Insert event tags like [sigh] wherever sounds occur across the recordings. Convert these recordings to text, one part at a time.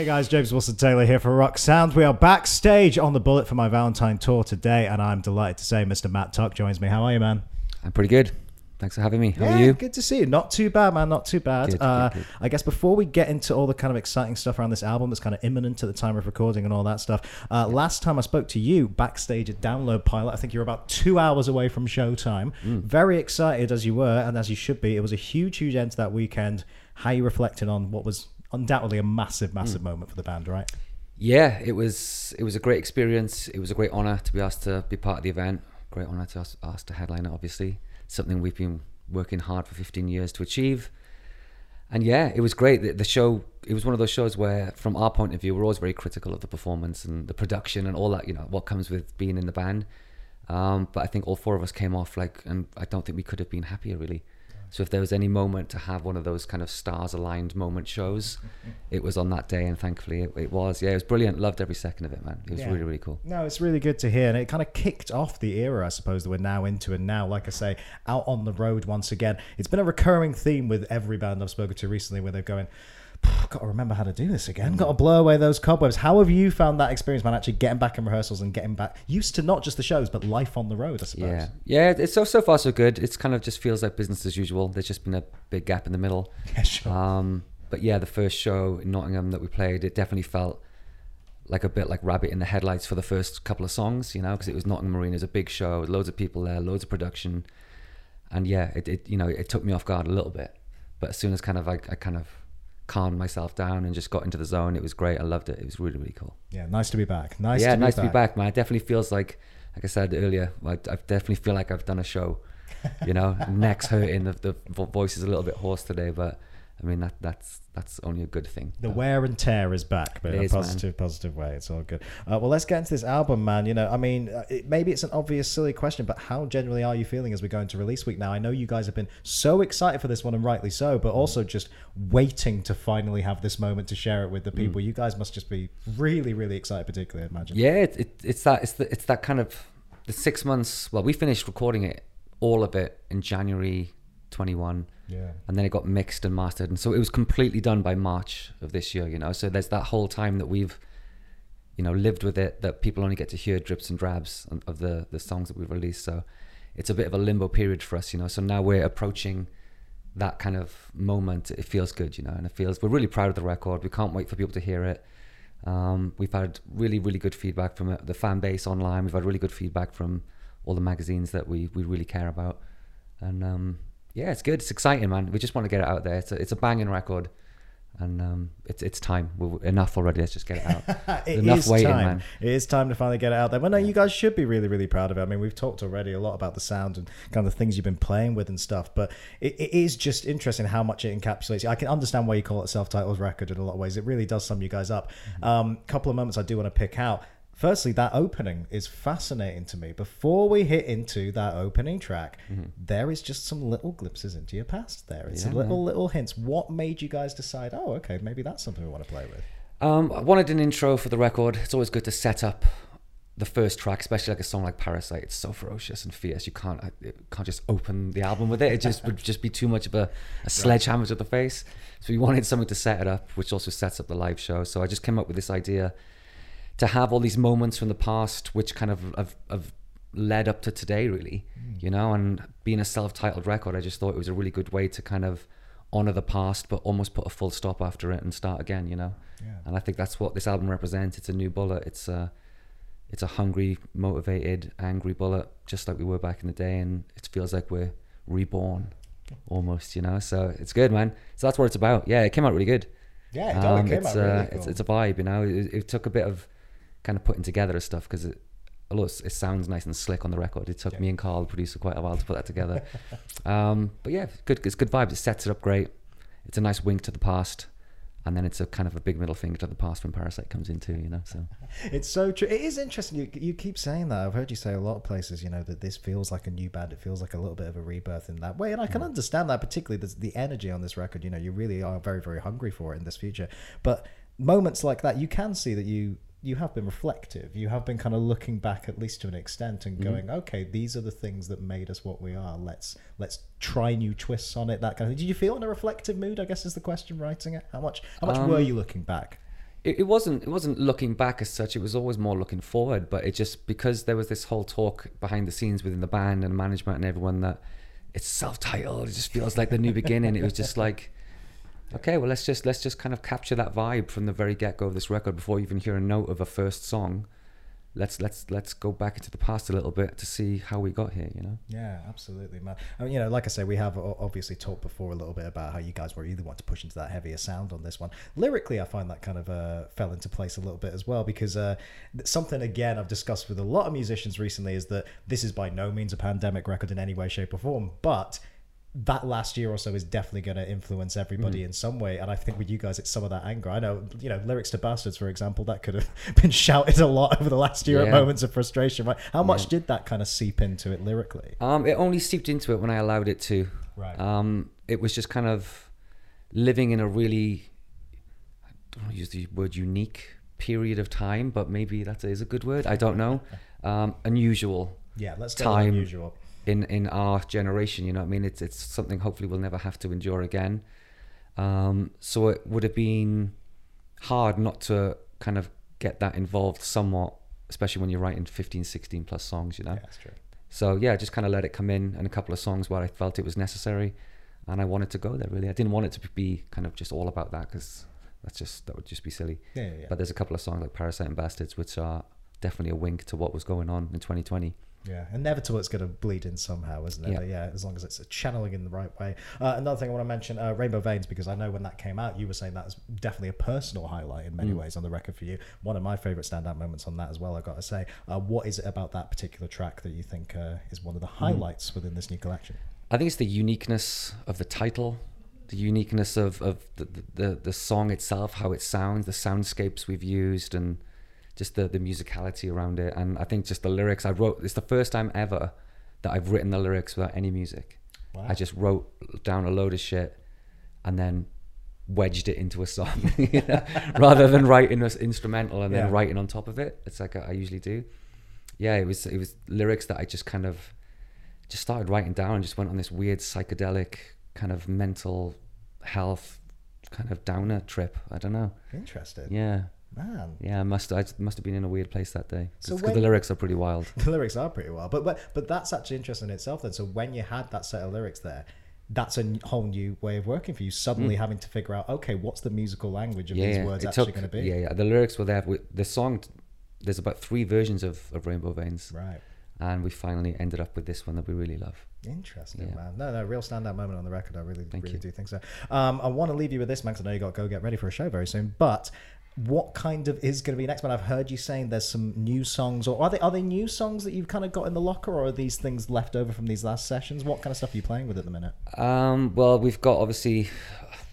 Hey guys, James Wilson Taylor here for Rock Sound. We are backstage on the Bullet for my Valentine tour today, and I'm delighted to say Mr. Matt Tuck joins me. How are you, man? I'm pretty good. Thanks for having me. How yeah, are you? Good to see you. Not too bad, man. Not too bad. Good, uh, good, good. I guess before we get into all the kind of exciting stuff around this album that's kind of imminent at the time of recording and all that stuff, uh, last time I spoke to you backstage at Download Pilot, I think you were about two hours away from showtime. Mm. Very excited as you were, and as you should be. It was a huge, huge end to that weekend. How are you reflecting on what was undoubtedly a massive, Mm. massive moment for the band, right? Yeah, it was it was a great experience. It was a great honor to be asked to be part of the event. Great honor to ask, asked to headline it. Obviously, something we've been working hard for 15 years to achieve. And yeah, it was great. The, the show it was one of those shows where, from our point of view, we're always very critical of the performance and the production and all that. You know what comes with being in the band. Um, but I think all four of us came off like, and I don't think we could have been happier really. So if there was any moment to have one of those kind of stars aligned moment shows, mm-hmm. it was on that day, and thankfully it, it was. Yeah, it was brilliant. Loved every second of it, man. It was Yeah. really really cool. No, it's really good to hear, and it kind of kicked off the era, I suppose, that we're now into. And now, like I say, out on the road once again. It's been a recurring theme with every band I've spoken to recently, where they're going, [sighs] "Got to remember how to do this again. Got to blow away those cobwebs." How have you found that experience, man? Actually getting back in rehearsals and getting back used to not just the shows, but life on the road. I suppose. Yeah, yeah. It's so so far so good. It's kind of just feels like business as usual. There's just been a big gap in the middle. [laughs] Yeah, sure. Um, but yeah, the first show in Nottingham that we played, it definitely felt like a bit like rabbit in the headlights for the first couple of songs, you know, because it was Nottingham Arena. It was a big show, loads of people there, loads of production, and yeah, it, it you know it took me off guard a little bit. But as soon as kind of I, I kind of calmed myself down and just got into the zone, it was great. I loved it. It was really really cool. yeah, nice to be back. Nice. yeah, to be nice back. to be back, man. It definitely feels like, like I said earlier, I, I definitely feel like I've done a show. You know, [laughs] neck's hurting, the, the voice is a little bit hoarse today, but I mean that that's that's only a good thing. The wear and tear is back, but It in a is, man. positive, positive way. It's all good. Uh, well, let's get into this album, man. You know, I mean, uh, it, maybe it's an obvious, silly question, but how generally are you feeling as we go into release week now? I know you guys have been so excited for this one, and rightly so, but also just waiting to finally have this moment to share it with the people. You guys must just be really, really excited, particularly, I imagine. Yeah, it, it, it's that it's the, it's that kind of the six months. Well, we finished recording it, all of it, in January twenty one. Yeah. and then it got mixed and mastered. And so it was completely done by march of this year you know? So there's that whole time that we've you know lived with it that people only get to hear drips and drabs of- the the songs that we've released. So it's a bit of a limbo period for us you know? So now we're approaching that kind of moment. It feels good you know? And it feels we're really proud of the record. We can't wait for people to hear it. Um, we've had really really good feedback from the fan base online. We've had really good feedback from all the magazines that we we really care about. And um, yeah, it's good. It's exciting, man. We just want to get it out there. It's a, it's a banging record, and um, it's it's time. We're, enough already. Let's just get it out. [laughs] It enough is waiting, time. man. It is time to finally get it out there. Well, no, you guys should be really, really proud of it. I mean, we've talked already a lot about the sound and kind of the things you've been playing with and stuff, but it, it is just interesting how much it encapsulates. I can understand why you call it a self-titled record in a lot of ways. It really does sum you guys up. A um, couple of moments I do want to pick out. Firstly, that opening is fascinating to me. Before we hit into that opening track, there is just some little glimpses into your past there. It's Yeah, little, little hints. What made you guys decide, oh, okay, maybe that's something we want to play with? Um, I wanted an intro for the record. It's always good to set up the first track, especially like a song like Parasite. It's so ferocious and fierce. You can't I- it can't just open the album with it. It just [laughs] would just be too much of a, a sledgehammer to the face. So we wanted something to set it up, which also sets up the live show. So I just came up with this idea to have all these moments from the past, which kind of have, have led up to today, really. You know, and being a self-titled record, I just thought it was a really good way to kind of honor the past, but almost put a full stop after it and start again. You know, Yeah. and I think that's what this album represents. It's a new bullet. It's a it's a hungry, motivated, angry bullet, just like we were back in the day, and it feels like we're reborn, almost. You know, so it's good, man. So that's what it's about. Yeah, it came out really good. Yeah, it, Um, came it's out uh, really it's it's a vibe, you know. It, it took a bit of kind of putting together the stuff because it, although it sounds nice and slick on the record, it took Yeah. me and Carl, the producer, quite a while to put that together. [laughs] um, but yeah, good. It's good vibes. It sets it up great. It's a nice wink to the past, and then it's a kind of a big middle finger to the past when Parasite comes in too. You know, so [laughs] It's so true. It is interesting. You, you keep saying that. I've heard you say a lot of places, you know, that this feels like a new band. It feels like a little bit of a rebirth in that way. And I can understand that, particularly the, the energy on this record. You know, you really are very, very hungry for it in this future. But moments like that, you can see that you you have been reflective. You have been kind of looking back, at least to an extent, and going, okay, these are the things that made us what we are. Let's let's try new twists on it. That kind of thing. Did you feel in a reflective mood? I guess is the question. Writing it, how much how much were Um, you looking back? it, it wasn't it wasn't looking back as such. It was always more looking forward. But it just because there was this whole talk behind the scenes within the band and management and everyone that it's self-titled. It just feels like the new beginning. It was just like, okay, well let's just let's just kind of capture that vibe from the very get-go of this record before you even hear a note of a first song. Let's let's let's go back into the past a little bit to see how we got here. You know. Yeah, absolutely, man. I mean, you know, like I say, we have obviously talked before a little bit about how you guys were either want to push into that heavier sound on this one. Lyrically, I find that kind of uh, fell into place a little bit as well because uh, something again I've discussed with a lot of musicians recently is that this is by no means a pandemic record in any way, shape, or form, but that last year or so is definitely going to influence everybody in some way. And I think with you guys, it's some of that anger. I know, you know, lyrics to bastards, for example, that could have [laughs] been shouted a lot over the last year at moments of frustration. Right? How much did that kind of seep into it lyrically? Um, it only seeped into it when I allowed it to. Right. Um, it was just kind of living in a really, I don't want to use the word unique period of time, but maybe that is a good word. I don't know. [laughs] Um, unusual Yeah, let's Time. unusual. In in our generation. You know, what I mean, it's it's something hopefully we'll never have to endure again. Um, so it would have been hard not to kind of get that involved somewhat, especially when you're writing 15, 16 plus songs. You know. Yeah, that's true. So yeah, just kind of let it come in and a couple of songs where I felt it was necessary, and I wanted to go there. Really, I didn't want it to be kind of just all about that because that's just that would just be silly. Yeah, yeah, yeah. But there's a couple of songs like Parasite and Bastards which are definitely a wink to what was going on in 2020. Yeah, inevitable it's going to bleed in somehow, isn't it? Yeah. But yeah, as long as it's channeling in the right way. Uh, another thing I want to mention, uh, Rainbow Veins, because I know when that came out, you were saying that was definitely a personal highlight in Mm. many ways on the record for you. One of my favourite standout moments on that as well, I've got to say. Uh, what is it about that particular track that you think uh, is one of the Mm. highlights within this new collection? I think it's the uniqueness of the title, the uniqueness of, of the, the, the song itself, how it sounds, the soundscapes we've used, and just the, the musicality around it. And I think just the lyrics I wrote, it's the first time ever that I've written the lyrics without any music. Wow. I just wrote down a load of shit and then wedged it into a song [laughs] you know, [laughs] rather than writing an instrumental and then writing on top of it. It's like uh, I usually do. Yeah, it was it was lyrics that I just kind of just started writing down and just went on this weird psychedelic kind of mental health kind of downer trip. I don't know. Interesting. Yeah. Man. Yeah, I must I must have been in a weird place that day. So the lyrics are pretty wild. [laughs] The lyrics are pretty wild, but, but but that's actually interesting in itself. Then, so when you had that set of lyrics there, that's a whole new way of working for you. Suddenly having to figure out, okay, what's the musical language of yeah, these yeah. words It actually going to be? Yeah, yeah. The lyrics were there. The song, there's about three versions of, of Rainbow Veins, Right. and we finally ended up with this one that we really love. Interesting, Yeah. man. No, no, real standout moment on the record. I really, Thank really you. do think so. Um, I want to leave you with this, man, because I know you got to go get ready for a show very soon. But what kind of is going to be next, But I've heard you saying there's some new songs, or are they are they new songs that you've kind of got in the locker, or are these things left over from these last sessions? What kind of stuff are you playing with at the minute? Um, well, we've got obviously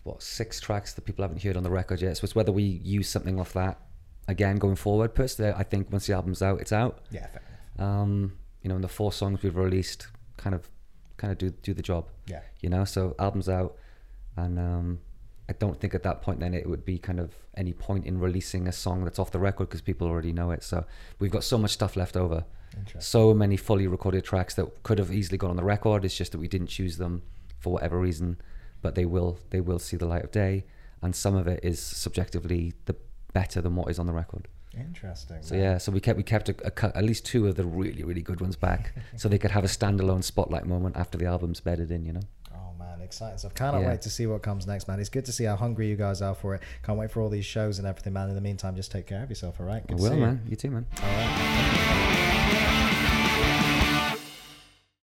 what six tracks that people haven't heard on the record yet. So it's whether we use something off that again going forward. Personally, I think once the album's out, it's out. Yeah, fair. Um, you know, and the four songs we've released kind of kind of do do the job. Yeah. You know, so album's out, and um, I don't think at that point then it would be kind of any point in releasing a song that's off the record because people already know it. So we've got so much stuff left over. So many fully recorded tracks that could have easily gone on the record. It's just that we didn't choose them for whatever reason, but they will they will see the light of day, and some of it is subjectively the better than what is on the record. Interesting. So yeah, so we kept we kept a, a, cut- at least two of the really really good ones back, [laughs] so they could have a standalone spotlight moment after the album's bedded in. You know exciting stuff. Cannot yeah. wait to see what comes next, man. It's good to see how hungry you guys are for it. Can't wait for all these shows and everything, man. In the meantime, just take care of yourself, all right? Good I will, man. You. you too, man. All right.